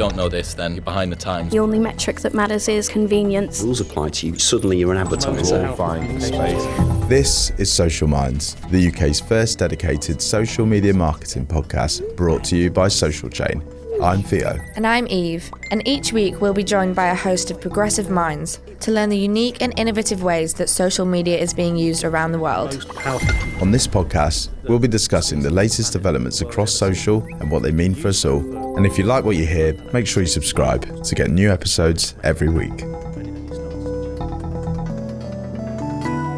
don't know this, then you're behind the times. The only metric that matters is convenience. Rules apply to you. Suddenly you're an advertiser. Find space. This is Social Minds, the UK's first dedicated social media marketing podcast brought to you by Social Chain. I'm Theo. And I'm Eve, and each week we'll be joined by a host of progressive minds to learn the unique and innovative ways that social media is being used around the world. On this podcast, we'll be discussing the latest developments across social and what they mean for us all. And if you like what you hear, make sure you subscribe to get new episodes every week.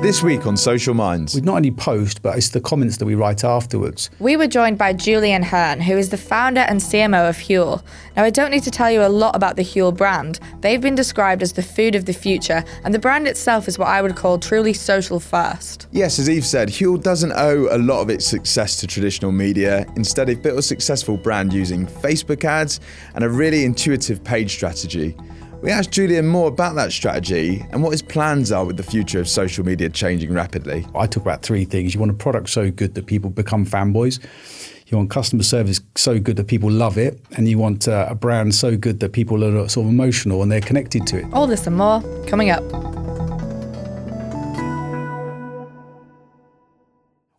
This week on Social Minds. We not only post, but it's the comments that we write afterwards. We were joined by Julian Hearn, who is the founder and CMO of Huel. Now, I don't need to tell you a lot about the Huel brand. They've been described as the food of the future, and the brand itself is what I would call truly social first. Yes, as Eve said, Huel doesn't owe a lot of its success to traditional media. Instead, they've built a successful brand using Facebook ads and a really intuitive page strategy. We asked Julian more about that strategy and what his plans are with the future of social media changing rapidly. I talk about three things. You want a product so good that people become fanboys. You want customer service so good that people love it, and you want uh, a brand so good that people are sort of emotional and they're connected to it. All this and more coming up.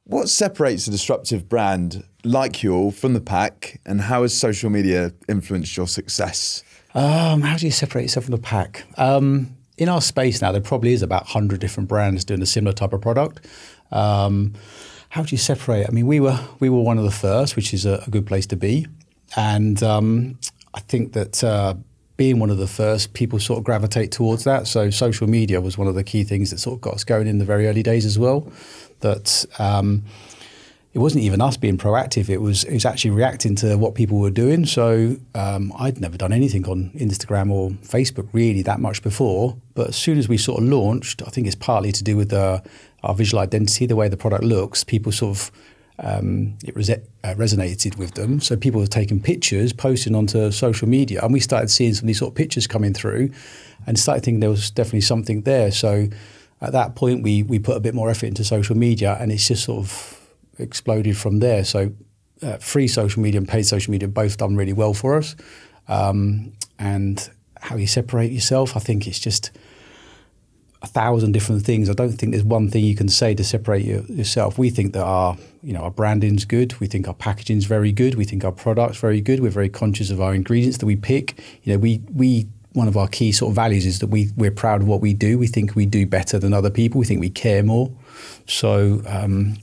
What separates a disruptive brand like Huel from the pack, and how has social media influenced your success? Um, how do you separate yourself from the pack? Um, in our space now, there probably is about 100 different brands doing a similar type of product. Um, how do you separate? I mean, we were we were one of the first, which is a, a good place to be, and um, I think that uh, being one of the first, people sort of gravitate towards that. So social media was one of the key things that sort of got us going in the very early days as well. That um, it wasn't even us being proactive. It was it was actually reacting to what people were doing. So um, I'd never done anything on Instagram or Facebook really that much before. But as soon as we sort of launched, I think it's partly to do with the, our visual identity, the way the product looks. People sort of um, it res- uh, resonated with them. So people were taking pictures, posting onto social media, and we started seeing some of these sort of pictures coming through, and started thinking there was definitely something there. So at that point, we we put a bit more effort into social media, and it's just sort of exploded from there. So uh, free social media and paid social media both done really well for us. Um, and how you separate yourself, I think it's just a thousand different things. I don't think there's one thing you can say to separate your, yourself. We think that our, you know, our branding's good. We think our packaging's very good. We think our product's very good. We're very conscious of our ingredients that we pick. You know, we we one of our key sort of values is that we we're proud of what we do. We think we do better than other people. We think we care more. So. Um,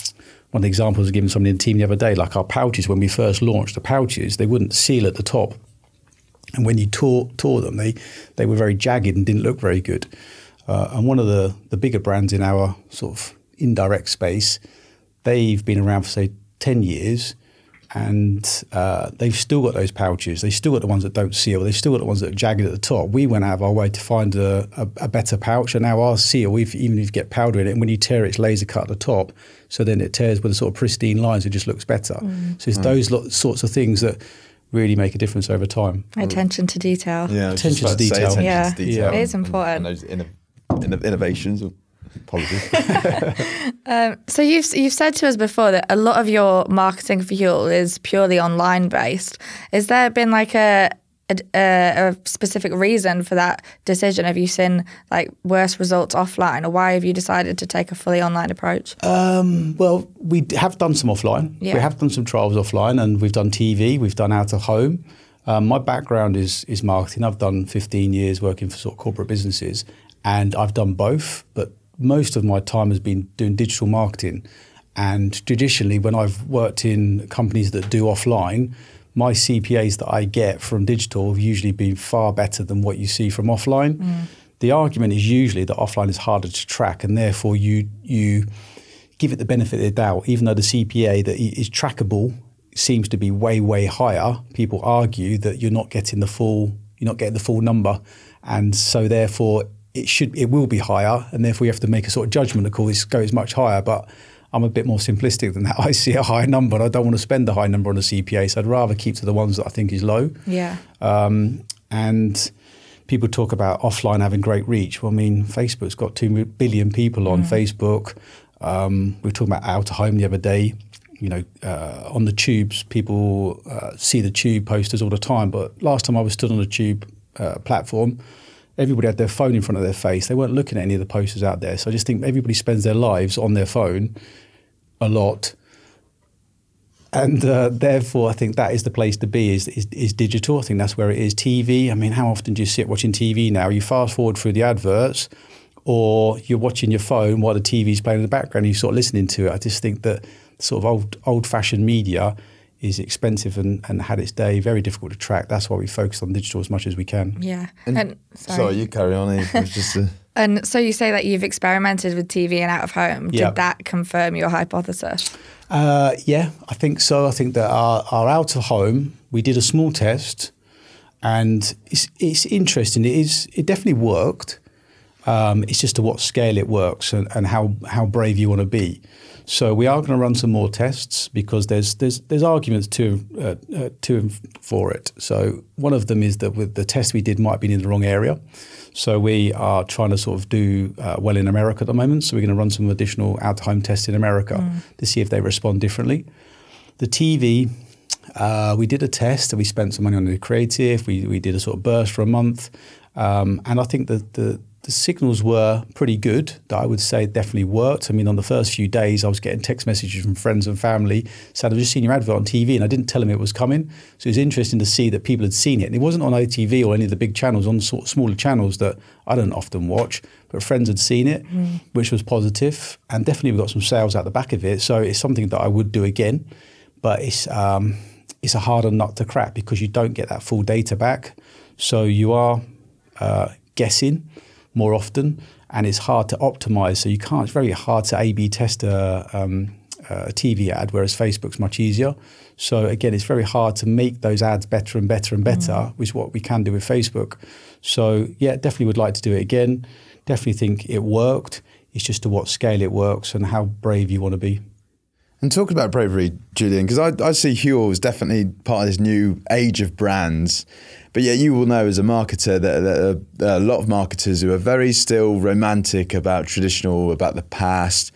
one of the examples I was given somebody in the team the other day, like our pouches, when we first launched the pouches, they wouldn't seal at the top. And when you tore, tore them, they, they were very jagged and didn't look very good. Uh, and one of the, the bigger brands in our sort of indirect space, they've been around for, say, 10 years and uh, they've still got those pouches. They've still got the ones that don't seal. They've still got the ones that are jagged at the top. We went out of our way to find a, a, a better pouch, and now our seal, if, even if you get powder in it, and when you tear it, it's laser cut at the top, so then it tears with a sort of pristine lines. It just looks better. Mm. So it's mm. those lo- sorts of things that really make a difference over time. Attention to detail. Yeah, attention to detail. Attention yeah. to detail. it is important. And, and those inno- innovations. Apologies. um, so you've you've said to us before that a lot of your marketing for Huel is purely online based. Is there been like a, a, a specific reason for that decision? Have you seen like worse results offline, or why have you decided to take a fully online approach? Um, well, we have done some offline. Yeah. We have done some trials offline, and we've done TV. We've done out of home. Um, my background is is marketing. I've done 15 years working for sort of corporate businesses, and I've done both. But most of my time has been doing digital marketing. And traditionally, when I've worked in companies that do offline, my CPAs that I get from digital have usually been far better than what you see from offline. Mm. The argument is usually that offline is harder to track, and therefore you you give it the benefit of the doubt, even though the CPA that is trackable seems to be way way higher. People argue that you're not getting the full you're not getting the full number, and so therefore it should it will be higher, and therefore you have to make a sort of judgment call this goes much higher. But I'm a bit more simplistic than that. I see a high number, and I don't want to spend a high number on a CPA, so I'd rather keep to the ones that I think is low. Yeah. Um, and people talk about offline having great reach. Well, I mean, Facebook's got two billion people on mm. Facebook. Um, we were talking about out of home the other day. you know, uh, on the tubes, people uh, see the tube posters all the time. But last time I was stood on a tube uh, platform, everybody had their phone in front of their face. They weren't looking at any of the posters out there. So I just think everybody spends their lives on their phone a lot. And uh, therefore, I think that is the place to be. Is, is is digital? I think that's where it is. TV. I mean, how often do you sit watching TV now? You fast forward through the adverts, or you're watching your phone while the TV's playing in the background. and You're sort of listening to it. I just think that sort of old old fashioned media is expensive and, and had its day, very difficult to track. That's why we focus on digital as much as we can. Yeah. And, sorry. Sorry, you carry on. It just a, And so you say that you've experimented with TV and out of home. Did Yeah. that confirm your hypothesis? Uh, yeah, I think so. I think that our, our out of home, we did a small test, and it's it's interesting. It is it definitely worked. Um, it's just to what scale it works and, and how how brave you want to be. So we are going to run some more tests because there's there's there's arguments to uh, uh, to for it. So one of them is that with the test we did might have been in the wrong area. So we are trying to sort of do uh, well in America at the moment. So we're going to run some additional out-of-home tests in America to see if they respond differently. The TV, uh, we did a test and we spent some money on the creative. We, we did a sort of burst for a month. Um, and I think that the, the signals were pretty good that I would say definitely worked. I mean, on the first few days, I was getting text messages from friends and family saying, I've just seen your advert on TV and I didn't tell them it was coming. So it was interesting to see that people had seen it. And it wasn't on ITV or any of the big channels, on sort of smaller channels that I don't often watch, but friends had seen it, which was positive. And definitely we got some sales out the back of it. So it's something that I would do again. But it's, um, it's a harder nut to crack because you don't get that full data back. So you are uh, guessing more often, and it's hard to optimize. So you can't. It's very hard to A/B test a, um, a TV ad, whereas Facebook's much easier. So again, it's very hard to make those ads better and better and better, which is what we can do with Facebook. So yeah, definitely would like to do it again. Definitely think it worked. It's just to what scale it works and how brave you want to be. And talking about bravery, Julian, because I, I see Huel as definitely part of this new age of brands. But yet, you will know as a marketer that, there are uh, a lot of marketers who are very still romantic about traditional, about the past,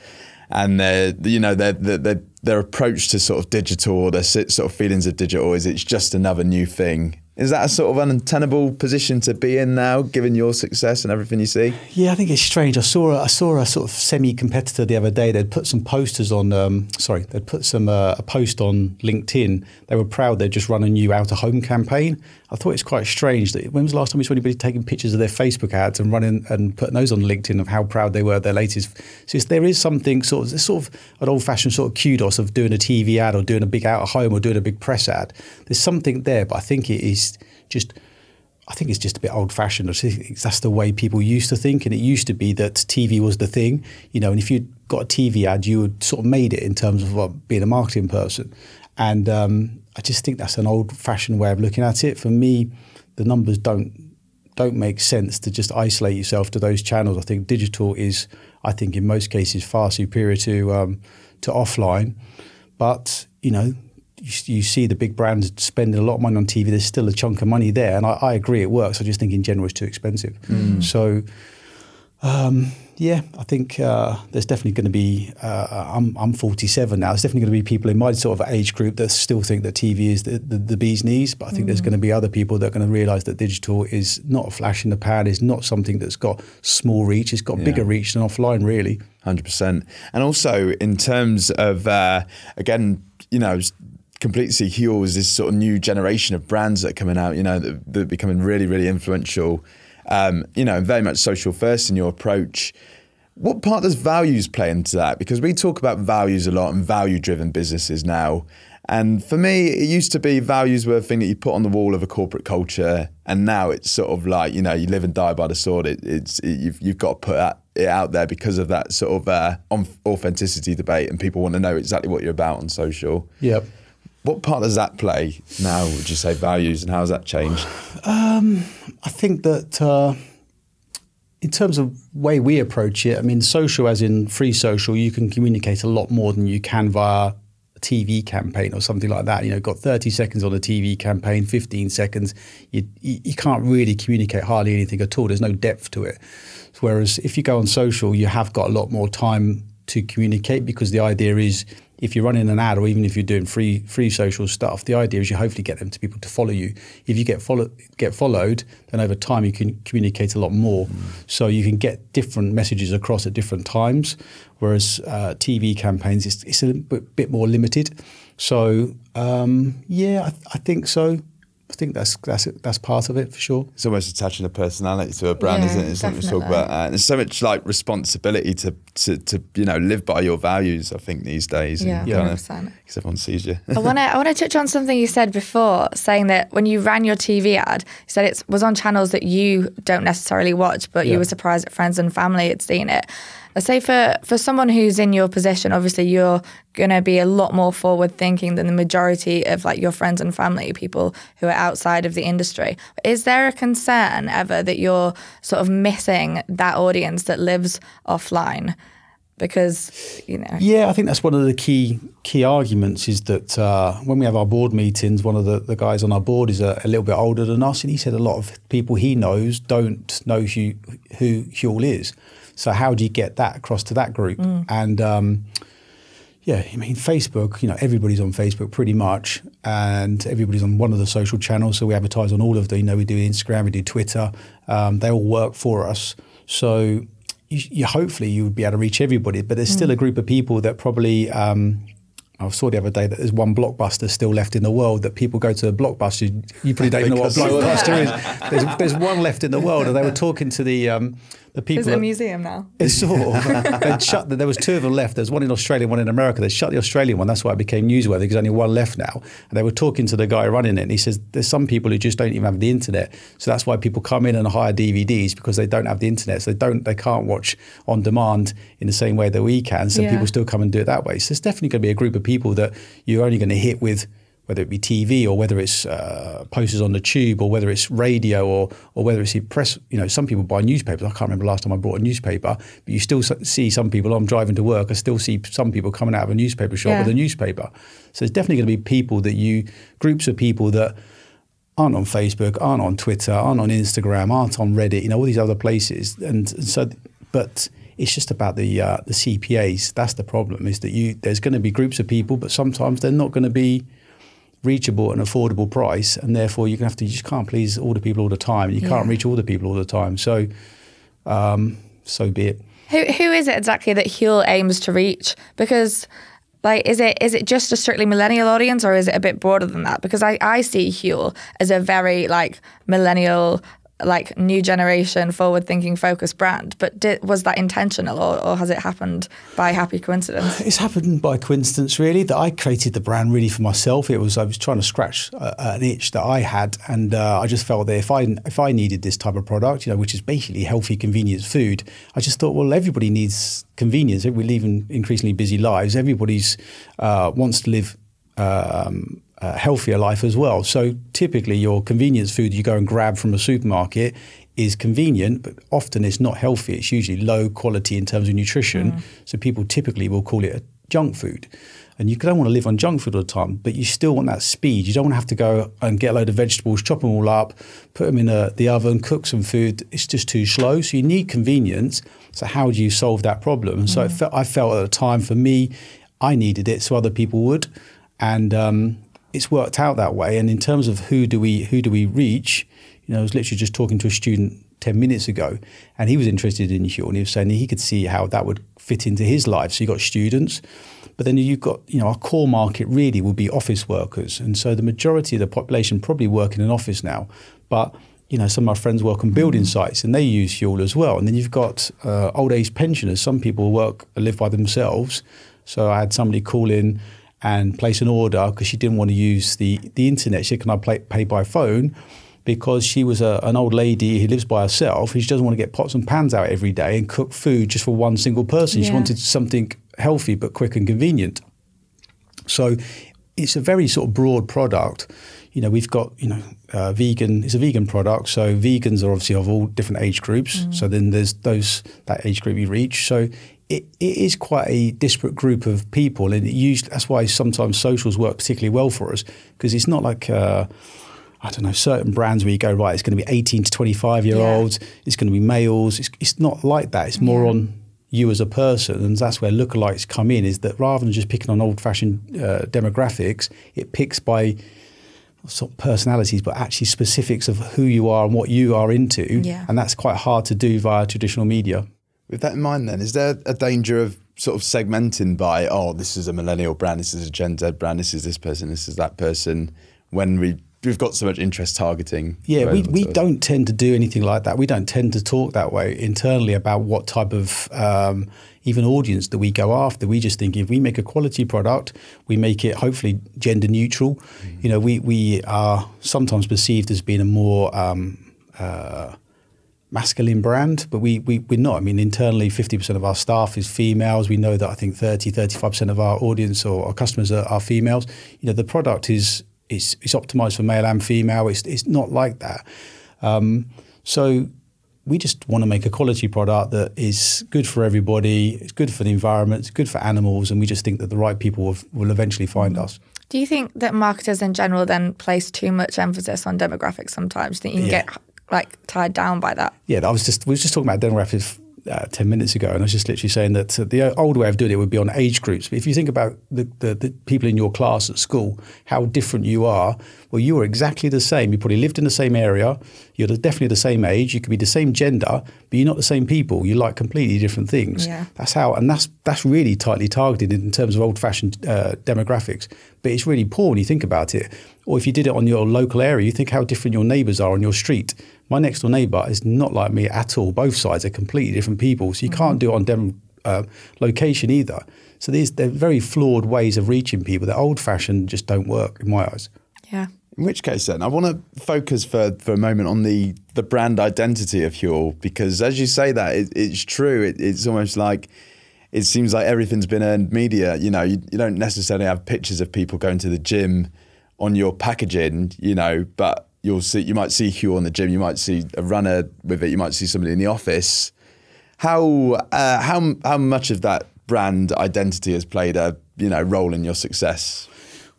and their you know their, their, their approach to sort of digital or their sort of feelings of digital is it's just another new thing. Is that a sort of untenable position to be in now, given your success and everything you see? Yeah, I think it's strange. I saw a, I saw a sort of semi-competitor the other day. They'd put some posters on. Um, sorry, they'd put some uh, a post on LinkedIn. They were proud they'd just run a new out-of-home campaign. I thought it's quite strange that when was the last time we saw anybody taking pictures of their Facebook ads and running and putting those on LinkedIn of how proud they were of their latest. So there is something sort of sort of an old-fashioned sort of kudos of doing a TV ad or doing a big out-of-home or doing a big press ad. There's something there, but I think it is just I think it's just a bit old fashioned. That's the way people used to think. And it used to be that TV was the thing, you know, and if you got a TV ad, you would sort of made it in terms of being a marketing person. And um, I just think that's an old fashioned way of looking at it. For me, the numbers don't don't make sense to just isolate yourself to those channels. I think digital is, I think, in most cases, far superior to um, to offline. But you know, you, you see the big brands spending a lot of money on TV. There's still a chunk of money there, and I, I agree it works. I just think in general it's too expensive. So. Um, yeah, I think uh, there's definitely going to be. Uh, I'm I'm 47 now. There's definitely going to be people in my sort of age group that still think that TV is the, the, the bee's knees. But I think there's going to be other people that are going to realise that digital is not a flash in the pan. Is not something that's got small reach. It's got bigger reach than offline, really. Hundred percent. And also in terms of uh, again, you know, completely see Huel this sort of new generation of brands that are coming out. You know, that, that are becoming really, really influential. Um, you know, very much social first in your approach. What part does values play into that? Because we talk about values a lot and value-driven businesses now. And for me, it used to be values were a thing that you put on the wall of a corporate culture, and now it's sort of like you know you live and die by the sword. It, it's it, you've you've got to put it out there because of that sort of uh, authenticity debate, and people want to know exactly what you're about on social. Yep. What part does that play now? Would you say values, and how has that changed? I think that uh, in terms of way we approach it, I mean, social as in free social, you can communicate a lot more than you can via a TV campaign or something like that. You know, got 30 seconds on a TV campaign, 15 seconds. You, you, you can't really communicate hardly anything at all. There's no depth to it. Whereas if you go on social, you have got a lot more time to communicate because the idea is if you're running an ad or even if you're doing free free social stuff, the idea is you hopefully get them to people to follow you. If you get follow, get followed, then over time you can communicate a lot more. So you can get different messages across at different times. Whereas uh, TV campaigns, it's, it's a bit, bit more limited. So um, yeah, I, I think so. I think that's that's it, that's part of it for sure. It's almost attaching a personality to a brand, Yeah, isn't it? It's something we talk about. Uh, there's so much like responsibility to, to to you know live by your values. I think these days. Yeah, and Yeah. kinda- 100%. Because everyone sees you. I want to I want to touch on something you said before, saying that when you ran your TV ad, you said it was on channels that you don't necessarily watch, but Yeah. you were surprised that friends and family had seen it. I say for for someone who's in your position, obviously you're gonna be a lot more forward thinking than the majority of like your friends and family, people who are outside of the industry. Is there a concern ever that you're sort of missing that audience that lives offline? Because you know, Yeah, I think that's one of the key key arguments is that uh, when we have our board meetings, one of the, the guys on our board is a, a little bit older than us, and he said a lot of people he knows don't know who who Huel is. So how do you get that across to that group? And um, yeah, I mean Facebook. You know, everybody's on Facebook pretty much, and everybody's on one of the social channels. So we advertise on all of them. You know, we do Instagram, we do Twitter. Um, they all work for us. So you, you hopefully you would be able to reach everybody, but there's still a group of people that probably. Um, I saw the other day that there's one blockbuster still left in the world that people go to a blockbuster. You probably don't know what a blockbuster is. There's, there's one left in the world, and they were talking to the um, the people. it a museum now? it's sort of. They'd shut. The, there was two of them left. There's one in Australia, one in America. They shut the Australian one. That's why it became newsworthy. Because only one left now. And they were talking to the guy running it, and he says there's some people who just don't even have the internet. So that's why people come in and hire DVDs because they don't have the internet. So they don't. They can't watch on demand in the same way that we can. So Yeah. people still come and do it that way. So there's definitely going to be a group of people that you're only going to hit with whether it be TV or whether it's uh, posters on the tube or whether it's radio or or whether it's press. You know, some people buy newspapers. I can't remember the last time I bought a newspaper, but you still see some people. I'm driving to work. I still see some people coming out of a newspaper shop Yeah. with a newspaper. So there's definitely going to be people that you groups of people that aren't on Facebook, aren't on Twitter, aren't on Instagram, aren't on Reddit. You know, all these other places, and, and so but. It's just about the uh, the CPAs. That's the problem. Is that you there's going to be groups of people, but sometimes they're not going to be reachable at an affordable price, and therefore you can have to you just can't please all the people all the time. You can't reach all the people all the time. So, um, so be it. Who who is it exactly that Huel aims to reach? Because like is it is it just a strictly millennial audience or is it a bit broader than that? Because I, I see Huel as a very like millennial like new generation forward thinking focused brand. But did, was that intentional or, or has it happened by happy coincidence? It's happened by coincidence, really. That I created the brand really for myself. It was I was trying to scratch an itch that I had, and uh, I just felt that if I if I needed this type of product, you know, which is basically healthy, convenience food, I just thought, well, everybody needs convenience. We live in increasingly busy lives. Everybody's uh, wants to live. Um, healthier life as well. So typically, your convenience food you go and grab from a supermarket is convenient, but often it's not healthy. It's usually low quality in terms of nutrition. So people typically will call it a junk food. And you don't want to live on junk food all the time, but you still want that speed. You don't want to have to go and get a load of vegetables, chop them all up, put them in a, the oven, cook some food. It's just too slow. So you need convenience. So how do you solve that problem? And so fe- I felt at the time for me, I needed it, so other people would. And um, it's worked out that way. And in terms of who do we who do we reach, you know, I was literally just talking to a student ten minutes ago, and he was interested in Huel, and he was saying he could see how that would fit into his life. So you got students, but then you've got you know our core market really will be office workers, and so the majority of the population probably work in an office now, but you know, some of my friends work on building sites and they use Huel as well. And then you've got uh, old age pensioners. Some people work and live by themselves. So I had somebody call in and place an order because she didn't want to use the, the internet. She said, Can I play, pay by phone? Because she was a, an old lady who lives by herself and she doesn't want to get pots and pans out every day and cook food just for one single person. She wanted something healthy but quick and convenient. So it's a very sort of broad product. You know, we've got you know uh, vegan. It's a vegan product, so vegans are obviously of all different age groups. So then there's those that age group you reach. So it, it is quite a disparate group of people, and it usually that's why sometimes socials work particularly well for us because it's not like. Uh, I don't know, certain brands where you go, right, it's going to be 18 to 25 year olds, it's going to be males. It's, it's not like that. It's more Yeah. on you as a person, and that's where lookalikes come in. Is that rather than just picking on old-fashioned uh, demographics, it picks by sort of personalities, but actually specifics of who you are and what you are into. Yeah. And that's quite hard to do via traditional media. With that in mind, then, is there a danger of sort of segmenting by, oh, this is a millennial brand, this is a Gen Z brand, this is this person, this is that person, when we we've got so much interest targeting? Yeah, we, we don't tend to do anything like that. We don't tend to talk that way internally about what type of um, even audience that we go after. We just think if we make a quality product, we make it hopefully gender neutral. You know, we, we are sometimes perceived as being a more um, uh, masculine brand, but we, we, we're not. I mean, internally, 50% of our staff is females. We know that I think 30, 35% of our audience or our customers are, are females. You know, the product is, is, is optimized for male and female. It's, it's not like that. Um, so we just want to make a quality product that is good for everybody, it's good for the environment, it's good for animals, and we just think that the right people will, will eventually find us. Do you think that marketers in general then place too much emphasis on demographics sometimes? Do you think you can Yeah. get like tied down by that? Yeah, I was just we were just talking about demographics uh, ten minutes ago, and I was just literally saying that uh, the old way of doing it would be on age groups. But if you think about the, the, the people in your class at school, how different you are. Well, you are exactly the same. You probably lived in the same area. You're the- definitely the same age. You could be the same gender, but you're not the same people. You like completely different things. Yeah. That's how, and that's that's really tightly targeted in terms of old-fashioned uh, demographics. But it's really poor when you think about it. Or if you did it on your local area, you think how different your neighbours are on your street. My next door neighbour is not like me at all. Both sides are completely different people, so you can't do it on dem- uh, location either. So these they're very flawed ways of reaching people. They're old-fashioned, just don't work in my eyes. Yeah. In which case, then, I want to focus for, for a moment on the, the brand identity of Huel, because as you say that, it, it's true. It, it's almost like it seems like everything's been earned media. You know, you, you don't necessarily have pictures of people going to the gym on your packaging, you know, but you'll see, you might see Huel in the gym, you might see a runner with it, you might see somebody in the office. How, uh, how, how much of that brand identity has played a, you know, role in your success?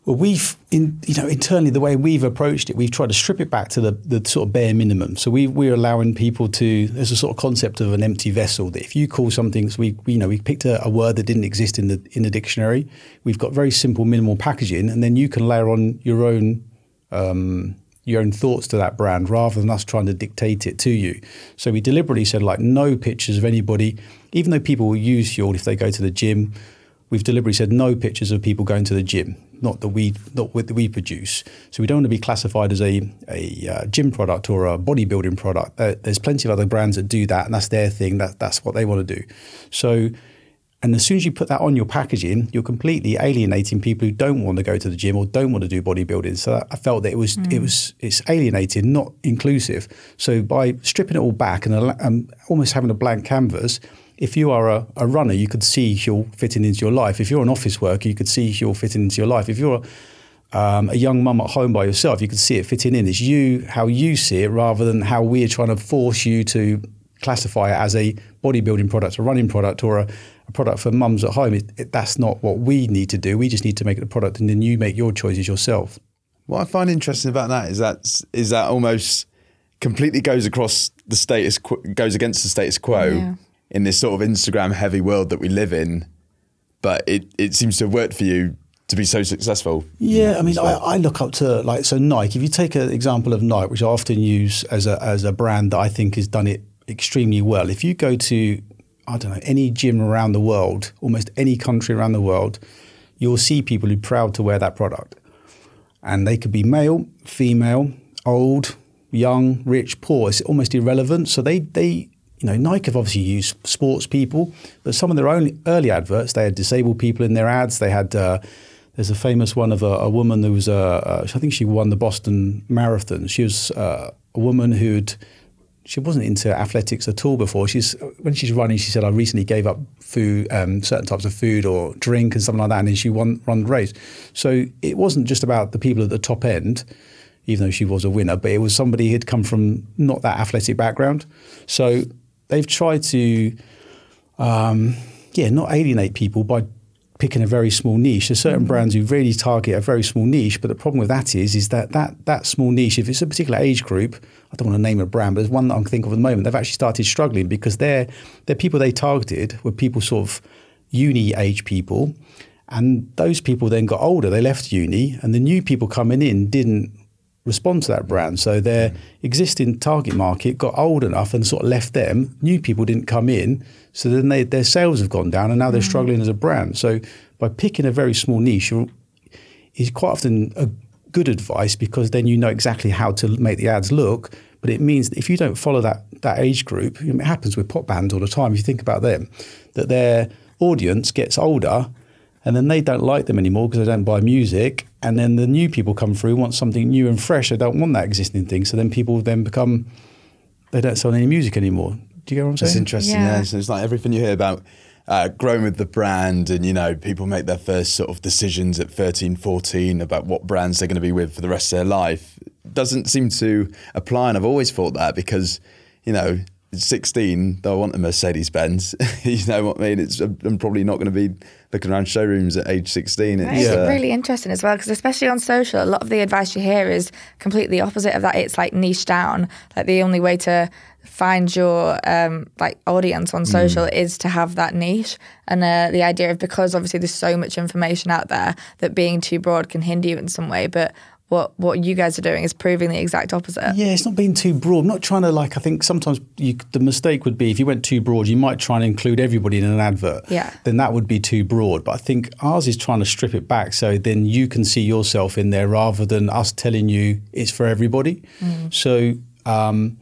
Well, we've in you know internally the way we've approached it, we've tried to strip it back to the, the sort of bare minimum. So we we're allowing people to. There's a sort of concept of an empty vessel that if you call something, so we, we you know we picked a, a word that didn't exist in the in the dictionary. We've got very simple minimal packaging, and then you can layer on your own. Um, your own thoughts to that brand rather than us trying to dictate it to you. So we deliberately said like no pictures of anybody, even though people will use Huel if they go to the gym. We've deliberately said no pictures of people going to the gym, not that we not what we produce. So we don't want to be classified as a a uh, gym product or a bodybuilding product. Uh, there's plenty of other brands that do that, and that's their thing. That that's what they want to do. So. And as soon as you put that on your packaging, you're completely alienating people who don't want to go to the gym or don't want to do bodybuilding. So I felt that it was it was it's alienating, not inclusive. So by stripping it all back and al- um, almost having a blank canvas, if you are a, a runner, you could see you're fitting into your life. If you're an office worker, you could see you're fitting into your life. If you're um, a young mum at home by yourself, you could see it fitting in. It's you, how you see it, rather than how we're trying to force you to classify it as a bodybuilding product, a running product, or a, a product for mums at home. It, it, that's not what we need to do. We just need to make the product, and then you make your choices yourself. What I find interesting about that is that is that almost completely goes across the status quo, goes against the status quo Yeah. in this sort of Instagram heavy world that we live in. But it, it seems to have worked for you to be so successful. Yeah, I mean, I, I look up to like so Nike. If you take an example of Nike, which I often use as a as a brand that I think has done it extremely well. If you go to I don't know any gym around the world, almost any country around the world, you'll see people who are proud to wear that product, and they could be male, female, old, young, rich, poor. It's almost irrelevant. So they they you know Nike have obviously used sports people, but some of their own early adverts they had disabled people in their ads. They had uh, there's a famous one of a, a woman who was, uh, uh, I think she won the Boston Marathon. She was uh, a woman who'd, she wasn't into athletics at all before. She's when she's running, she said, "I recently gave up food, um, certain types of food or drink and something like that," and then she won run the race. So it wasn't just about the people at the top end, even though she was a winner, but it was somebody who'd come from not that athletic background. So they've tried to, um, yeah, not alienate people by picking a very small niche. There's certain mm. brands who really target a very small niche, but the problem with that is, is that that that small niche, if it's a particular age group, I don't want to name a brand, but there's one that I'm thinking of at the moment. They've actually started struggling because they're they're people they targeted were people sort of uni age people, and those people then got older. They left uni, and the new people coming in didn't respond to that brand. So their mm. existing target market got old enough and sort of left them. New people didn't come in, so then they, their sales have gone down, and now they're mm. struggling as a brand. So by picking a very small niche, is quite often a good advice because then you know exactly how to make the ads look. But it means that if you don't follow that that age group, it happens with pop bands all the time. If you think about them, that their audience gets older, and then they don't like them anymore because they don't buy music, and then the new people come through want something new and fresh. They don't want that existing thing, so then people then become they don't sell any music anymore. Do you get what I'm saying? It's interesting. Yeah. Yeah. So it's like everything you hear about uh, growing with the brand and, you know, people make their first sort of decisions at 13, 14 about what brands they're going to be with for the rest of their life doesn't seem to apply. And I've always thought that because, you know, at 16, they'll want a Mercedes Benz. you know what I mean? It's, I'm probably not going to be looking around showrooms at age 16. It's, uh, really interesting as well, because especially on social, a lot of the advice you hear is completely opposite of that. It's like niche down. Like the only way to find your um, like audience on social is to have that niche, and uh, the idea of because obviously there's so much information out there that being too broad can hinder you in some way, but. What, what you guys are doing is proving the exact opposite. Yeah, it's not being too broad. I'm not trying to like. I think sometimes you, the mistake would be if you went too broad, you might try and include everybody in an advert. Yeah. Then that would be too broad. But I think ours is trying to strip it back so then you can see yourself in there rather than us telling you it's for everybody. So um,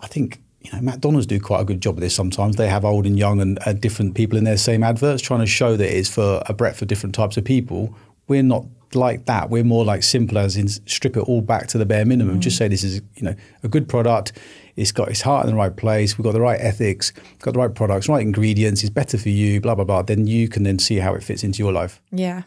I think you know McDonald's do quite a good job of this. Sometimes they have old and young and uh, different people in their same adverts, trying to show that it's for a breadth of different types of people. We're not like that. We're more like simple as in strip it all back to the bare minimum. Just say this is you know a good product. It's got its heart in the right place. We've got the right ethics, got the right products, right ingredients. It's better for you. Blah blah blah. Then you can then see how it fits into your life. Yeah.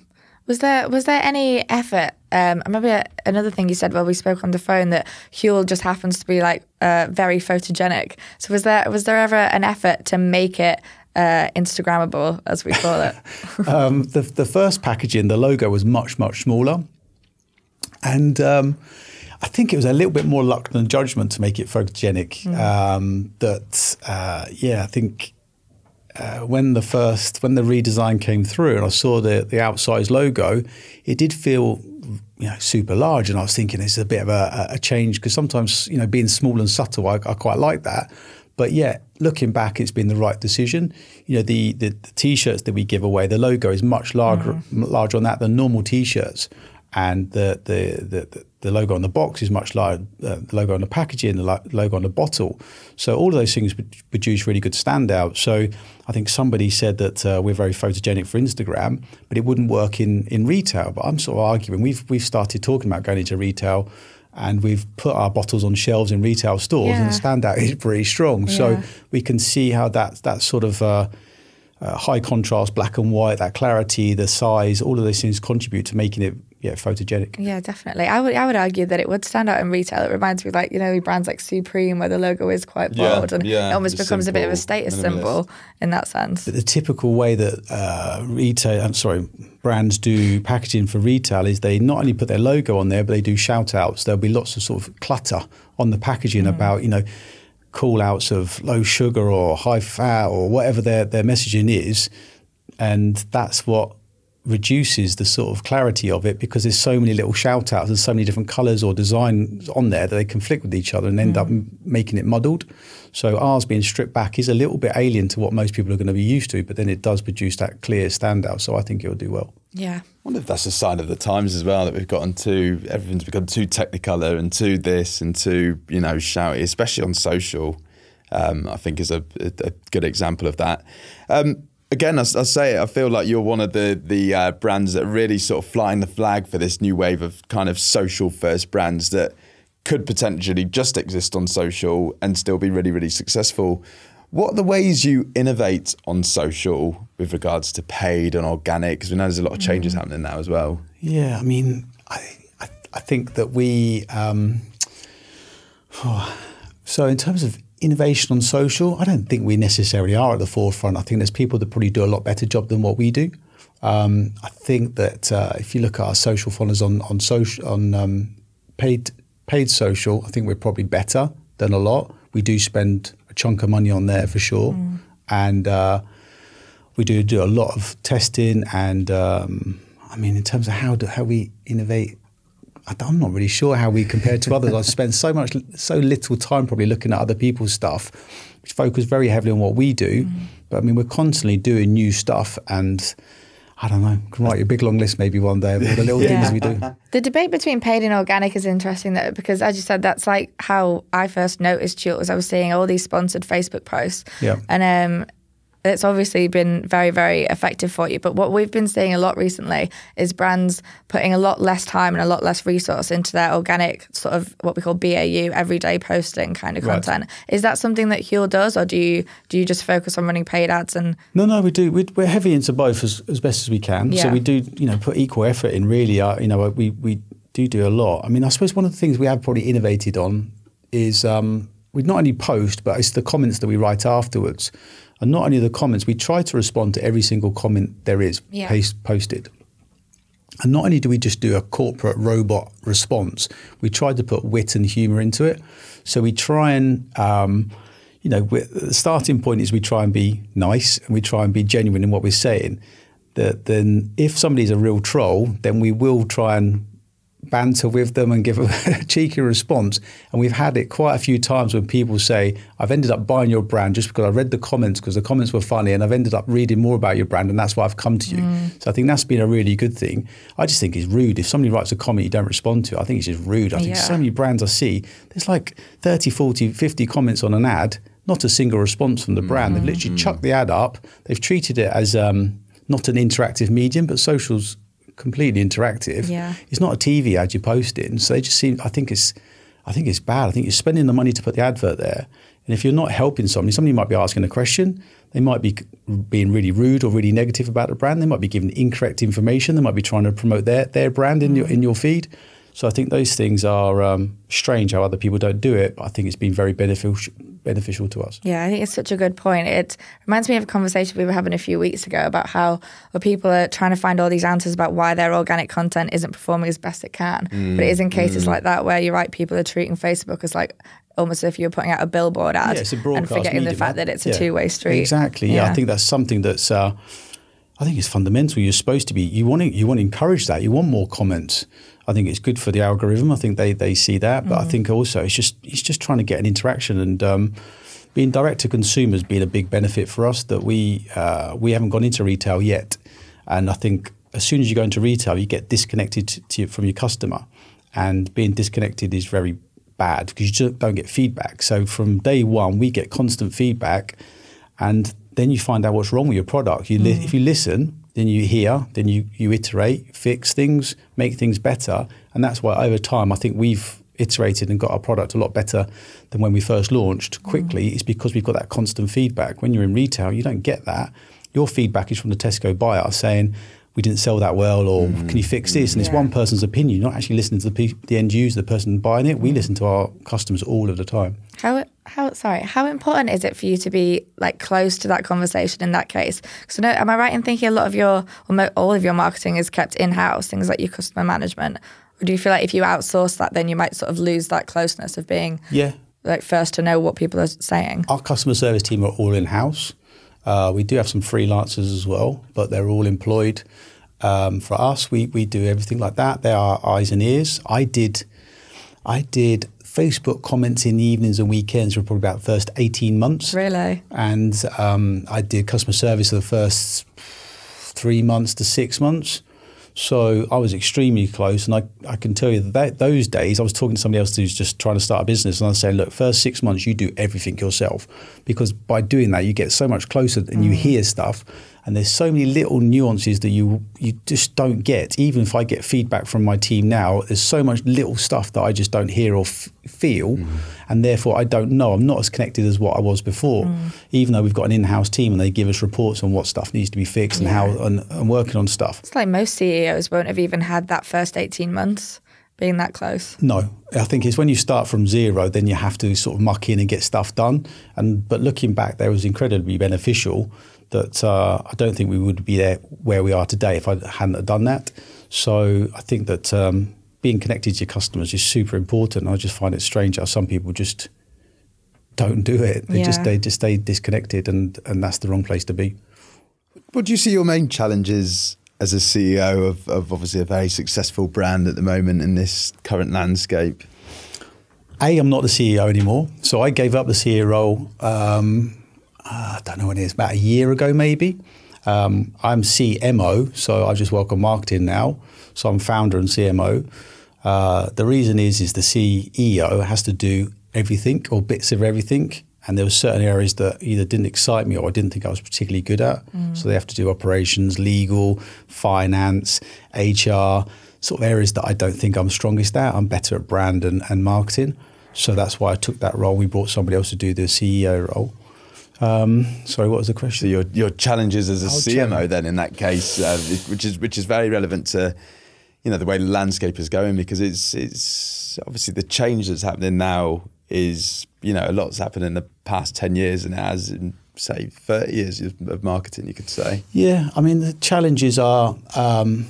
Was there was there any effort? Um, I remember another thing you said while we spoke on the phone that Huel just happens to be like uh, very photogenic. So was there was there ever an effort to make it uh, Instagrammable, as we call it? um, the, the first packaging, the logo was much, much smaller. And um, I think it was a little bit more luck than judgment to make it photogenic. Um, that, uh, yeah, I think uh, when the first, when the redesign came through and I saw the, the outsized logo, it did feel you know, super large. And I was thinking it's a bit of a, a change because sometimes, you know, being small and subtle, I, I quite like that. But yeah, looking back, it's been the right decision. You know, the, the, the t-shirts that we give away, the logo is much larger, larger on that than normal t-shirts. And the, the, the, the logo on the box is much larger, uh, the logo on the packaging, the lo- logo on the bottle. So all of those things would produce really good standout. So I think somebody said that uh, we're very photogenic for Instagram, but it wouldn't work in, in retail. But I'm sort of arguing we've, we've started talking about going into retail and we've put our bottles on shelves in retail stores and the Yeah. standout is pretty strong. So we can see how that, that sort of uh, uh, high contrast, black and white, that clarity, the size, all of those things contribute to making it yeah, photogenic. yeah, definitely. I would I would argue that it would stand out in retail. It reminds me like you know brands like Supreme where the logo is quite Yeah, bold and yeah, it almost it's becomes a bit of a simple, status minimalist. symbol in that sense. But the typical way that uh, retail, I'm sorry, brands do packaging for retail is they not only put their logo on there, but they do shout outs. There'll be lots of sort of clutter on the packaging about, you know, call outs of low sugar or high fat or whatever their, their messaging is. And that's what reduces the sort of clarity of it because there's so many little shout outs and so many different colors or designs on there that they conflict with each other and end up m- making it muddled. So ours being stripped back is a little bit alien to what most people are going to be used to, but then it does produce that clear standout. So I think it'll do well. Yeah. I wonder if that's a sign of the times as well that we've gotten too everything's become too technicolor and too this and too you know shouty, especially on social. Um, I think is a, a, a good example of that. Um, again, I, I say it. I feel like you're one of the the uh, brands that are really sort of flying the flag for this new wave of kind of social first brands that could potentially just exist on social and still be really really successful. What are the ways you innovate on social with regards to paid and organic? Because we know there's a lot of changes happening now as well. Yeah, I mean, I, I, I think that we. Um, so, in terms of innovation on social, I don't think we necessarily are at the forefront. I think there's people that probably do a lot better job than what we do. Um, I think that uh, if you look at our social followers on on social on um, paid paid social, I think we're probably better than a lot. We do spend a chunk of money on there for sure, Mm. and uh, we do do a lot of testing. And um, I mean, in terms of how do, how we innovate, I'm not really sure how we compare to others. I've spent so much, so little time probably looking at other people's stuff, which focus very heavily on what we do. But I mean, we're constantly doing new stuff, and I don't know. Can write you a big long list maybe one day of all the little Yeah. things we do. The debate between paid and organic is interesting though, because as you said, that's like how I first noticed Jules. I was seeing all these sponsored Facebook posts. Yeah. And um it's obviously been very, very effective for you. But what we've been seeing a lot recently is brands putting a lot less time and a lot less resource into their organic sort of what we call BAU, everyday posting kind of Right. content. Is that something that Huel does, or do you do you just focus on running paid ads and No, no, we do. We, we're heavy into both as, as best as we can. Yeah. So we do, you know, put equal effort in. Really, uh, you know, we we do do a lot. I mean, I suppose one of the things we have probably innovated on is um, we not only post, but it's the comments that we write afterwards. And not only the comments, we try to respond to every single comment there is Yeah. paste, posted. And not only do we just do a corporate robot response, we try to put wit and humour into it. So we try and, um, you know, the starting point is we try and be nice and we try and be genuine in what we're saying. That then, if somebody's a real troll, then we will try and banter with them and give a cheeky response. And we've had it quite a few times when people say, I've ended up buying your brand just because I read the comments because the comments were funny and I've ended up reading more about your brand and that's why I've come to you. So I think that's been a really good thing. I just think it's rude. If somebody writes a comment you don't respond to, I think it's just rude. I think Yeah. so many brands I see, there's like 30, 40, 50 comments on an ad, not a single response from the brand. They've literally chucked the ad up. They've treated it as um, not an interactive medium, but social's completely interactive. Yeah. It's not a TV ad you're posting. So they just seem. I think it's. I think it's bad. I think you're spending the money to put the advert there, and if you're not helping somebody, somebody might be asking a question. They might be being really rude or really negative about the brand. They might be giving incorrect information. They might be trying to promote their their brand in your in your feed. So I think those things are um, strange how other people don't do it. But I think it's been very beneficial beneficial to us. Yeah, I think it's such a good point. It reminds me of a conversation we were having a few weeks ago about how people are trying to find all these answers about why their organic content isn't performing as best it can. but it is in cases like that where you're right, people are treating Facebook as like almost as if you're putting out a billboard ad Yeah, a and forgetting the fact that it's a Yeah. two way street. Exactly. Yeah. I think that's something that's. Uh, I think it's fundamental. You're supposed to be. You want to. You want to encourage that. You want more comments. I think it's good for the algorithm. I think they they see that. But I think also it's just it's just trying to get an interaction and. Um, being direct to consumers being a big benefit for us that we uh, we haven't gone into retail yet, and I think as soon as you go into retail, you get disconnected to, to, from your customer, and being disconnected is very bad because you just don't get feedback. So from day one, we get constant feedback, and then you find out what's wrong with your product. You li- if you listen, then you hear, then you you iterate, fix things, make things better, and that's why over time I think we've iterated and got our product a lot better than when we first launched quickly. Mm. It's because we've got that constant feedback. When you're in retail, you don't get that. Your feedback is from the Tesco buyer saying. We didn't sell that well, or mm. can you fix this? And it's one person's opinion. You're not actually listening to the, pe- the end user, the person buying it. We mm. listen to our customers all of the time. How how sorry? How important is it for you to be like close to that conversation in that case? Because I know, am I right in thinking a lot of your or mo- all of your marketing is kept in house, things like your customer management, or do you feel like if you outsource that, then you might sort of lose that closeness of being Yeah, like first to know what people are saying? Our customer service team are all in house. Uh, we do have some freelancers as well, but they're all employed. Um, for us, we we do everything like that. They are eyes and ears. I did, I did Facebook comments in the evenings and weekends for probably about the first eighteen months, Really? and um, I did customer service for the first three months to six months. So I was extremely close, and I, I can tell you that, that those days I was talking to somebody else who's just trying to start a business, and I was saying, look, first six months you do everything yourself, because by doing that you get so much closer and you hear stuff, and there's so many little nuances that you you just don't get. Even if I get feedback from my team now, there's so much little stuff that I just don't hear or f- feel, mm. and therefore I don't know. I'm not as connected as what I was before, mm. even though we've got an in-house team and they give us reports on what stuff needs to be fixed and how and, and working on stuff. It's like most CEOs won't have even had that first eighteen months being that close. No, I think it's when you start from zero, then you have to sort of muck in and get stuff done. And but looking back, that was incredibly beneficial. That uh, I don't think we would be there where we are today if I hadn't have done that. So I think that um, being connected to your customers is super important. I just find it strange how some people just don't do it. They just they just stay disconnected, and and that's the wrong place to be. What do you see your main challenges as a CEO of, of obviously a very successful brand at the moment in this current landscape? A, I'm not the CEO anymore, so I gave up the CEO role. Um, uh, I don't know when it is, about a year ago maybe. Um, I'm CMO, so I just work on marketing now. So I'm founder and CMO. Uh, the reason is, is the CEO has to do everything or bits of everything, and there were certain areas that either didn't excite me or I didn't think I was particularly good at. So they have to do operations, legal, finance, HR, sort of areas that I don't think I'm strongest at. I'm better at brand and, and marketing. So that's why I took that role. We brought somebody else to do the CEO role. Um, sorry, what was the So question? your your challenges as a Oh, CMO then in that case, uh, which is which is very relevant to you know the way the landscape is going because it's it's obviously the change that's happening now is you know a lot's happened in the past ten years and it has in say thirty years of of marketing you could say. Yeah, I mean the challenges are um,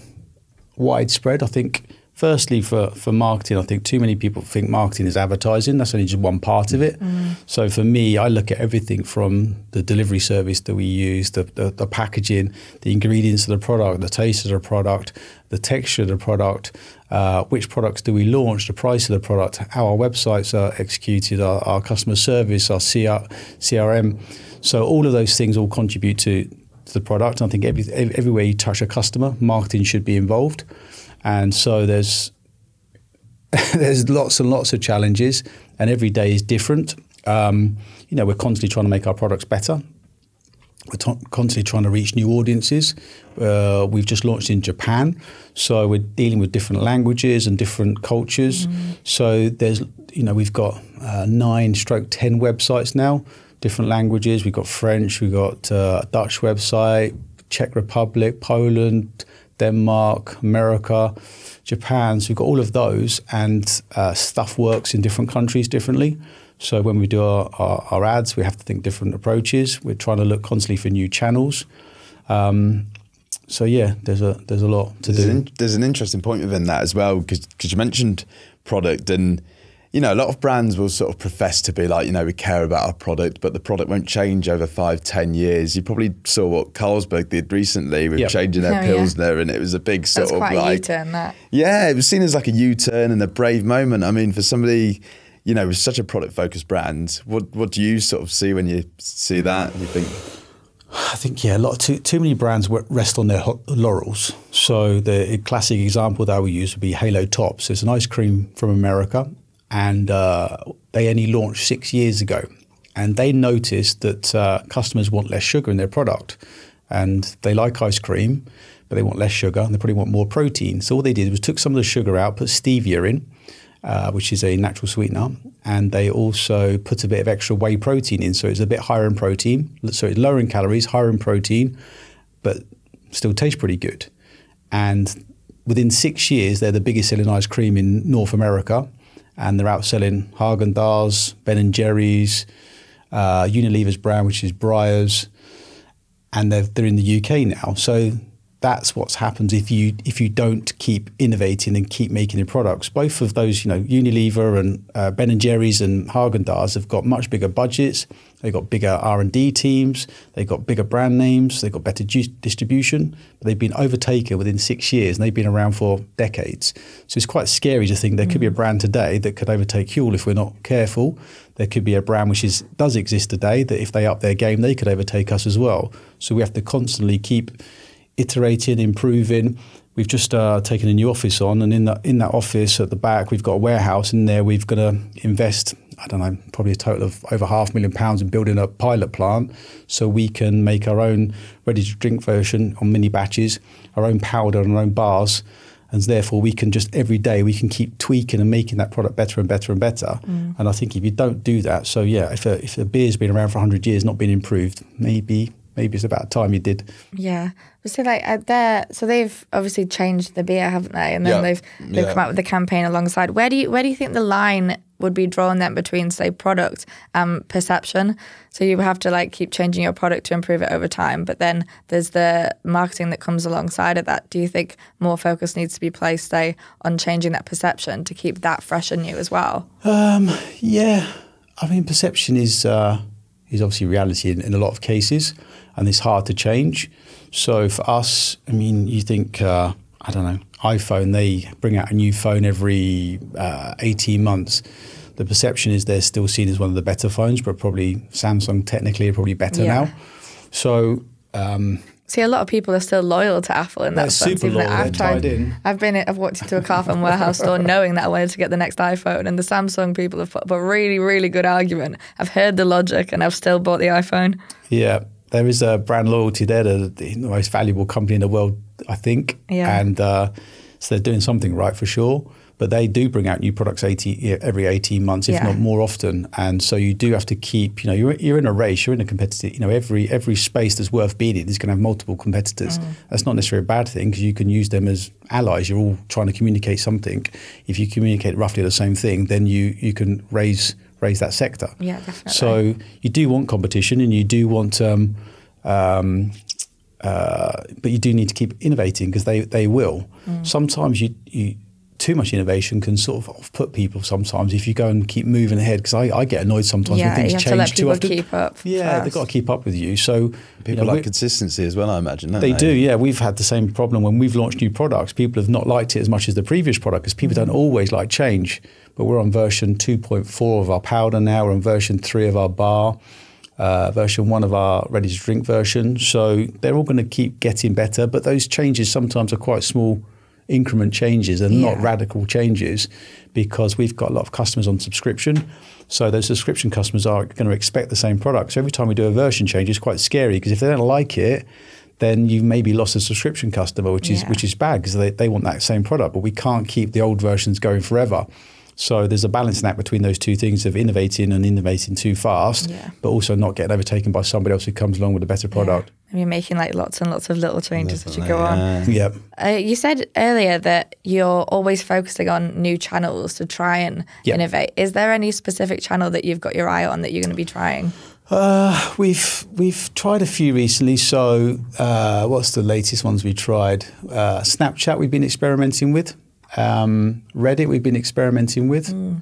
widespread. I think, firstly, for for marketing, I think too many people think marketing is advertising. That's only just one part of it. So for me, I look at everything from the delivery service that we use, the, the the packaging, the ingredients of the product, the taste of the product, the texture of the product. Uh, which products do we launch? The price of the product, how our websites are executed, our, our customer service, our CR, CRM. So all of those things all contribute to to the product. And I think every, everywhere you touch a customer, marketing should be involved. And so there's there's lots and lots of challenges, and every day is different. Um, you know, we're constantly trying to make our products better. We're to- constantly trying to reach new audiences. Uh, we've just launched in Japan, so we're dealing with different languages and different cultures. So there's, you know, we've got uh, nine stroke ten websites now, different languages. We've got French, we've got uh, a Dutch website, Czech Republic, Poland, Denmark, America, Japan. So we've got all of those, and uh, stuff works in different countries differently. So when we do our, our, our ads, we have to think different approaches. We're trying to look constantly for new channels. Um, so yeah, there's a there's a lot to There's do. an, there's an interesting point within that as well because you mentioned product and you know a lot of brands will sort of profess to be like you know we care about our product but the product won't change over five ten years you probably saw what Carlsberg did recently with Yep. changing their Oh, yeah. pilsner and it was a big sort That's of quite like U-turn, that. yeah it was seen as like a U-turn and a brave moment I mean for somebody you know with such a product focused brand what what do you sort of see when you see that and you think I think yeah, a lot too too many brands rest on their laurels. So the classic example that I would use would be Halo Tops. It's an ice cream from America, and uh, they only launched six years ago, and they noticed that uh, customers want less sugar in their product, and they like ice cream, but they want less sugar and they probably want more protein. So all they did was took some of the sugar out, put stevia in, uh, which is a natural sweetener, and they also put a bit of extra whey protein in, so it's a bit higher in protein. So it's lower in calories, higher in protein, but still tastes pretty good. And within six years, they're the biggest selling ice cream in North America, and they're outselling Haagen Dazs, Ben and Jerry's, uh, Unilever's brand, which is Breyers, and they're they're in the UK now. So that's what's happens if you if you don't keep innovating and keep making your products. Both of those, you know, Unilever and uh, Ben and Jerry's and Haagen Dazs have got much bigger budgets. They've got bigger R and D teams. They've got bigger brand names. They've got better ju- distribution. But they've been overtaken within six years, and they've been around for decades. So it's quite scary to think there could be a brand today that could overtake Huel if we're not careful. There could be a brand which is does exist today that if they up their game, they could overtake us as well. So we have to constantly keep iterating, improving. We've just uh, taken a new office on, and in that in that office at the back, we've got a warehouse. In there, we've got to invest. I don't know, probably a total of over half a million pounds in building a pilot plant, so we can make our own ready-to-drink version on mini batches, our own powder and our own bars, and therefore we can just every day we can keep tweaking and making that product better and better and better. And I think if you don't do that, so yeah, if a, if a beer's been around for 100 years, not been improved, maybe maybe it's about time you did. Yeah. So like they're so they've obviously changed the beer, haven't they? And then Yeah. they've they've Yeah. come out with the campaign alongside. Where do you where do you think the line would be drawn then between say product and perception. So you have to like keep changing your product to improve it over time. But then there's the marketing that comes alongside of that. Do you think more focus needs to be placed, say, on changing that perception to keep that fresh and new as well? Um, Yeah, I mean, perception is uh, is obviously reality in, in a lot of cases, and it's hard to change. So for us, I mean, you think uh, I don't know, iPhone they bring out a new phone every uh, eighteen months. The perception is they're still seen as one of the better phones, but probably Samsung technically are probably better Yeah. now. So um, See, a lot of people are still loyal to Apple in that They're sense. super even loyal, I've they're tied tried, in. I've been, I've walked into a Carphone warehouse store knowing that I wanted to get the next iPhone, and the Samsung people have put up a really, really good argument. I've heard the logic, and I've still bought the iPhone. Yeah, there is a brand loyalty there. They're the most valuable company in the world, I think. Yeah. And uh, so they're doing something right for sure. But they do bring out new products 80, every 18 months, if Yeah. not more often. And so you do have to keep, you know, you're, you're in a race, you're in a competitive, you know, every every space that's worth being in is going to have multiple competitors. That's not necessarily a bad thing because you can use them as allies. You're all trying to communicate something. If you communicate roughly the same thing, then you, you can raise raise that sector. Yeah, definitely. So you do want competition and you do want, um, um, uh, but you do need to keep innovating because they, they will. Mm. Sometimes you, you too much innovation can sort of off-put people sometimes if you go and keep moving ahead because I, I get annoyed sometimes Yeah, when things you have to change let too people often. keep up Yeah, they've got to keep up with you. So you People know, like consistency as well, I imagine. Don't they they, do, yeah. We've had the same problem when we've launched new products. People have not liked it as much as the previous product because people don't always like change. But we're on version 2.4 of our powder now. We're on version 3 of our bar, uh, version 1 of our ready to drink version. So they're all going to keep getting better. But those changes sometimes are quite small increment changes and not radical changes because we've got a lot of customers on subscription. So those subscription customers are going to expect the same product. So every time we do a version change, it's quite scary because if they don't like it, then you've maybe lost a subscription customer, which is Yeah. which is bad because they, they want that same product. But we can't keep the old versions going forever. So there's a balancing act between those two things of innovating and innovating too fast, Yeah. but also not getting overtaken by somebody else who comes along with a better product. And you're making like lots and lots of little changes as you go on. Yep. Uh, you said earlier that you're always focusing on new channels to try and Yeah. innovate. Is there any specific channel that you've got your eye on that you're going to be trying? Uh, we've we've tried a few recently. So uh, what's the latest ones we tried? Uh, Snapchat we've been experimenting with. Um, Reddit we've been experimenting with. Mm.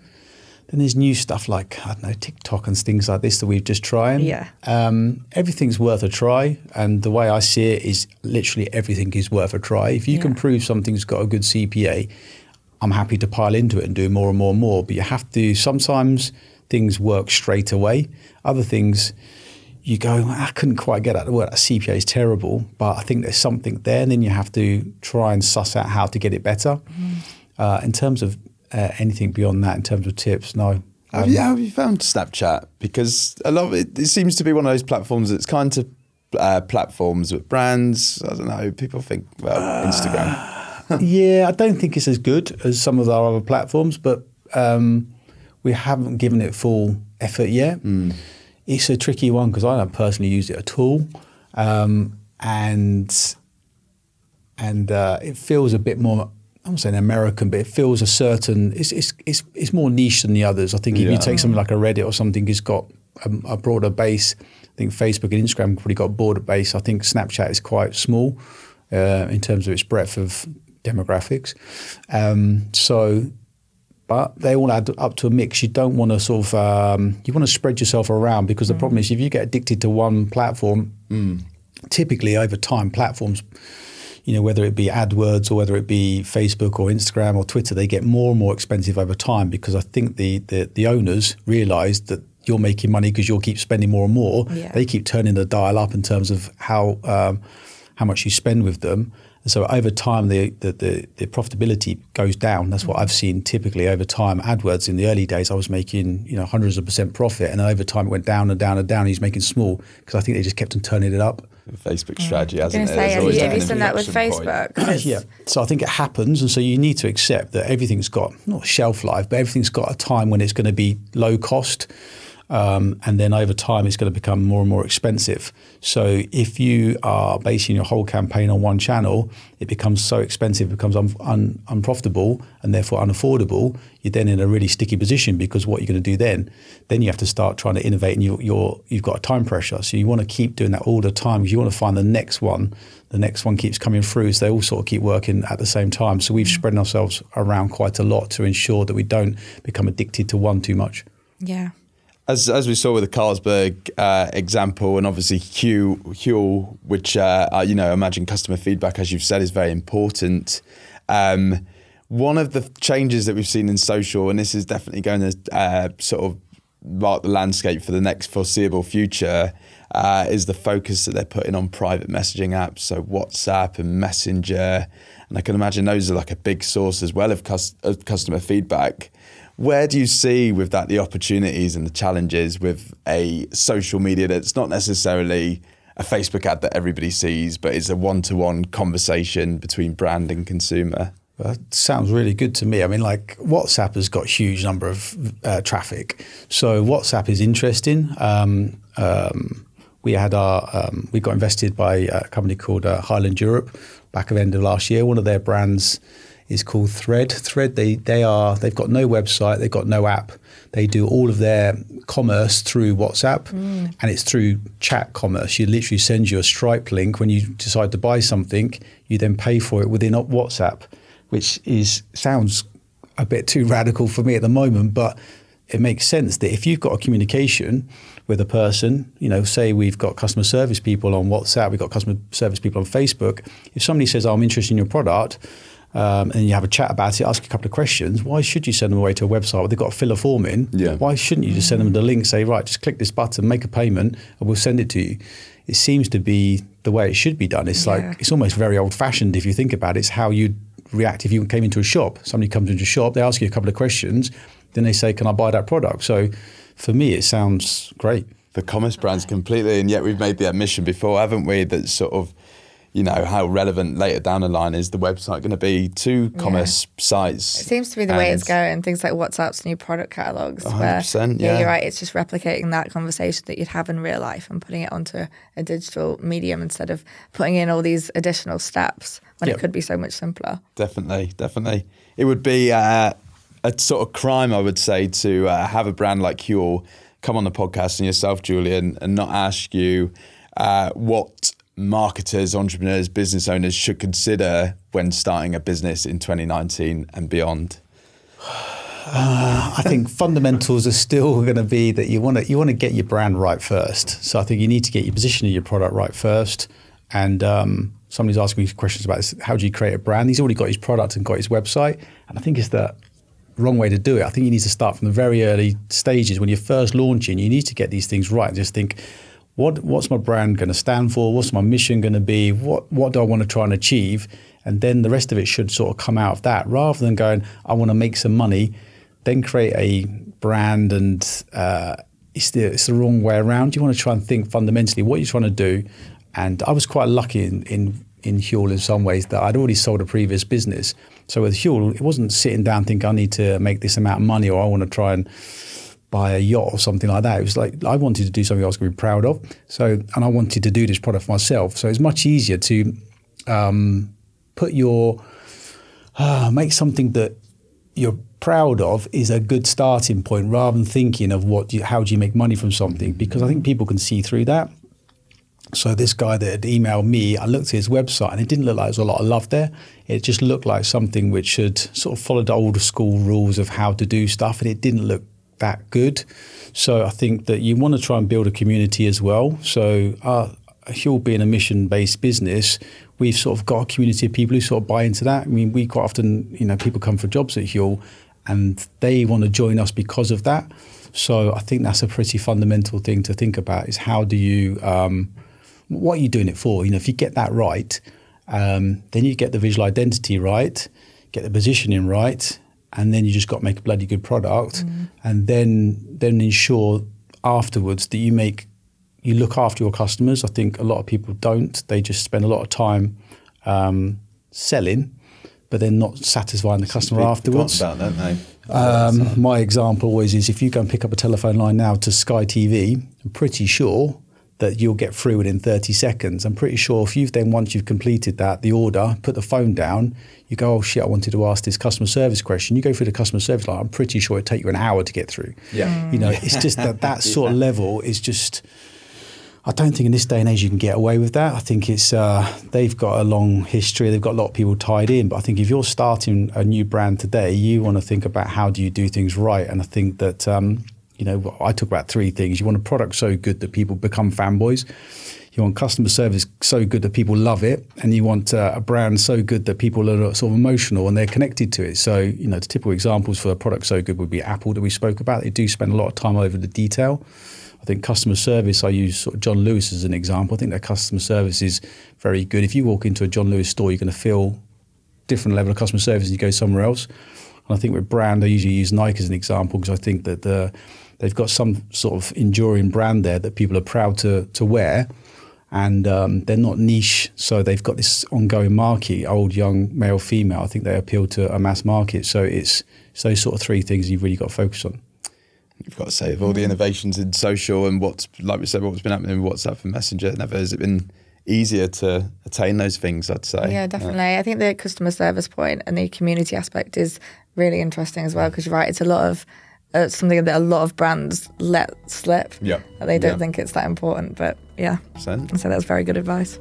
Then there's new stuff like I don't know TikTok and things like this that we've just trying. Yeah. Um, everything's worth a try, and the way I see it is literally everything is worth a try. If you can prove something's got a good CPA, I'm happy to pile into it and do more and more and more. But you have to sometimes things work straight away. Other things you go, I couldn't quite get out the word. That CPA is terrible, but I think there's something there. And then you have to try and suss out how to get it better. Uh, in terms of uh, anything beyond that, in terms of tips, no. Have you, have you found Snapchat? Because a lot of it, it seems to be one of those platforms that's kind of uh, platforms with brands. I don't know. People think, well, Instagram. yeah, I don't think it's as good as some of our other platforms, but um, we haven't given it full effort yet. It's a tricky one because I don't personally use it at all, um, and and uh, it feels a bit more. I'm saying American, but it feels a certain. It's it's it's, it's more niche than the others. I think if Yeah. you take something like a Reddit or something, it's got a, a broader base. I think Facebook and Instagram probably got a broader base. I think Snapchat is quite small uh, in terms of its breadth of demographics. Um, so, but they all add up to a mix. You don't want to sort of um, you want to spread yourself around because the problem is if you get addicted to one platform, typically over time platforms you know whether it be AdWords or whether it be Facebook or Instagram or Twitter they get more and more expensive over time because I think the the, the owners realize that you're making money because you'll keep spending more and more. Yeah. they keep turning the dial up in terms of how um, how much you spend with them. And so over time the, the, the, the profitability goes down. That's what I've seen typically over time. AdWords in the early days I was making you know hundreds of percent profit. And over time it went down and down and down. He's making small because I think they just kept on turning it up Facebook mm. strategy, I was hasn't going to it? say, have you, have you seen that with inflection point. Facebook? 'Cause- yeah. So I think it happens, and so you need to accept that everything's got not shelf life, but everything's got a time when it's going to be low cost. Um, and then over time, it's going to become more and more expensive. So if you are basing your whole campaign on one channel, it becomes so expensive, it becomes un- un- unprofitable, and therefore unaffordable. You're then in a really sticky position because what you're going to do then, then you have to start trying to innovate, and you, you're you've got a time pressure. So you want to keep doing that all the time because you want to find the next one. The next one keeps coming through, so they all sort of keep working at the same time. So we've spread ourselves around quite a lot to ensure that we don't become addicted to one too much. Yeah. As, as we saw with the Carlsberg uh, example, and obviously Hue, Huel, which uh, you know, imagine customer feedback, as you've said, is very important. Um, one of the changes that we've seen in social, and this is definitely going to uh, sort of mark the landscape for the next foreseeable future, uh, is the focus that they're putting on private messaging apps, so WhatsApp and Messenger, and I can imagine those are like a big source as well of, cus- of customer feedback. Where do you see with that the opportunities and the challenges with a social media that's not necessarily a Facebook ad that everybody sees, but it's a one-to-one conversation between brand and consumer? That sounds really good to me. I mean, like WhatsApp has got huge number of uh, traffic, so WhatsApp is interesting. Um, um, we had our um, we got invested by a company called uh, Highland Europe back of end of last year. One of their brands is called Thread. Thread they they are they've got no website, they've got no app. They do all of their commerce through WhatsApp, mm. and it's through chat commerce. You literally send you a Stripe link when you decide to buy something. You then pay for it within WhatsApp, which is sounds a bit too radical for me at the moment, but it makes sense that if you've got a communication with a person, you know, say we've got customer service people on WhatsApp, we've got customer service people on Facebook. If somebody says, oh, I'm interested in your product, um, and you have a chat about it, ask a couple of questions, why should you send them away to a website where they've got to fill a form in? Yeah. Why shouldn't you just send them the link, say, right, just click this button, make a payment, and we'll send it to you? It seems to be the way it should be done. It's Yeah. like, it's almost very old fashioned if you think about it. It's how you'd react if you came into a shop. Somebody comes into a shop, they ask you a couple of questions, then they say, can I buy that product? So for me, it sounds great. the commerce brands completely, and yet we've made the admission before, haven't we? That sort of, you know, how relevant later down the line is the website going to be to commerce sites? It seems to be the way it's going. Things like WhatsApp's new product catalogs. 100%, yeah. you're right. It's just replicating that conversation that you'd have in real life and putting it onto a digital medium instead of putting in all these additional steps when Yep. it could be so much simpler. Definitely, definitely. It would be uh, a sort of crime, I would say, to uh, have a brand like Huel come on the podcast and yourself, Julian, and not ask you uh, what marketers, entrepreneurs, business owners should consider when starting a business in 2019 and beyond. I think fundamentals are still going to be that you want to you want to get your brand right first. So I think you need to get your position of your product right first. And um, somebody's asking me questions about this. How do you create a brand? He's already got his product and got his website, and I think it's the wrong way to do it. I think you need to start from the very early stages when you're first launching. You need to get these things right. Just think. What, what's my brand going to stand for? What's my mission going to be? What, what do I want to try and achieve? And then the rest of it should sort of come out of that rather than going, I want to make some money then create a brand and uh, it's the it's the wrong way around. You want to try and think fundamentally what you're trying to do. And I was quite lucky in in in Huel in some ways that I'd already sold a previous business. So with Huel, it wasn't sitting down thinking I need to make this amount of money or I want to try and buy a yacht or something like that. It was like I wanted to do something I was going to be proud of. So and I wanted to do this product myself. So it's much easier to um, put your uh, make something that you're proud of is a good starting point rather than thinking of what do you, how do you make money from something because I think people can see through that. So this guy that had emailed me, I looked at his website and it didn't look like there was a lot of love there. It just looked like something which had sort of followed the old school rules of how to do stuff and it didn't look that good. So I think that you want to try and build a community as well. So uh, Huel being a mission-based business, we've sort of got a community of people who sort of buy into that. I mean, we quite often, you know, people come for jobs at Huel and they want to join us because of that. So I think that's a pretty fundamental thing to think about is how do you, um, what are you doing it for? You know, if you get that right, um, then you get the visual identity right, get the positioning right, and then you just got to make a bloody good product, and then then ensure afterwards that you make you look after your customers. I think a lot of people don't. They just spend a lot of time um, selling, but then not satisfying the customer People afterwards. about, don't they? Um, my example always is if you go and pick up a telephone line now to Sky TV, I'm pretty sure that you'll get through within 30 seconds. I'm pretty sure if you've then, once you've completed that, the order, put the phone down, you go, oh shit, I wanted to ask this customer service question. You go through the customer service line, I'm pretty sure it'd take you an hour to get through. Yeah. You know, it's just that that sort of level is just. I don't think in this day and age you can get away with that. I think it's uh, they've got a long history. They've got a lot of people tied in. But I think if you're starting a new brand today, you want to think about how do you do things right. And I think that um, you know I talk about three things. You want a product so good that people become fanboys. You want customer service so good that people love it, and you want uh, a brand so good that people are sort of emotional and they're connected to it. So you know the typical examples for a product so good would be Apple that we spoke about. They do spend a lot of time over the detail. I think customer service, I use sort of John Lewis as an example. I think their customer service is very good. If you walk into a John Lewis store, you're going to feel different level of customer service than you go somewhere else. And I think with brand, I usually use Nike as an example because I think that the, they've got some sort of enduring brand there that people are proud to, to wear. And um, they're not niche, so they've got this ongoing market, old, young, male, female. I think they appeal to a mass market. So it's, it's those sort of three things you've really got to focus on. You've got to say, of all the innovations in social and what's, like we said, what's been happening in WhatsApp and Messenger, never has it been easier to attain those things, I'd say. Yeah, definitely. I think the customer service point and the community aspect is really interesting as well because you're right, it's a lot of uh, something that a lot of brands let slip. Yeah. They don't Yeah. think it's that important. But yeah, Percent. so that's very good advice.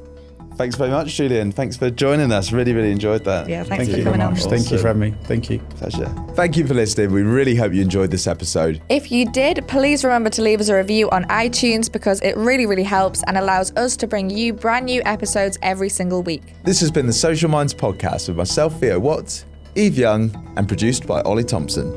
Thanks very much, Julian. Thanks for joining us. Really, really enjoyed that. Yeah, thanks Thank for you coming very on. much. Thank you for having me. Thank you. Pleasure. Thank you for listening. We really hope you enjoyed this episode. If you did, please remember to leave us a review on iTunes because it really, really helps and allows us to bring you brand new episodes every single week. This has been the Social Minds podcast with myself, Theo Watts, Eve Young, and produced by Ollie Thompson.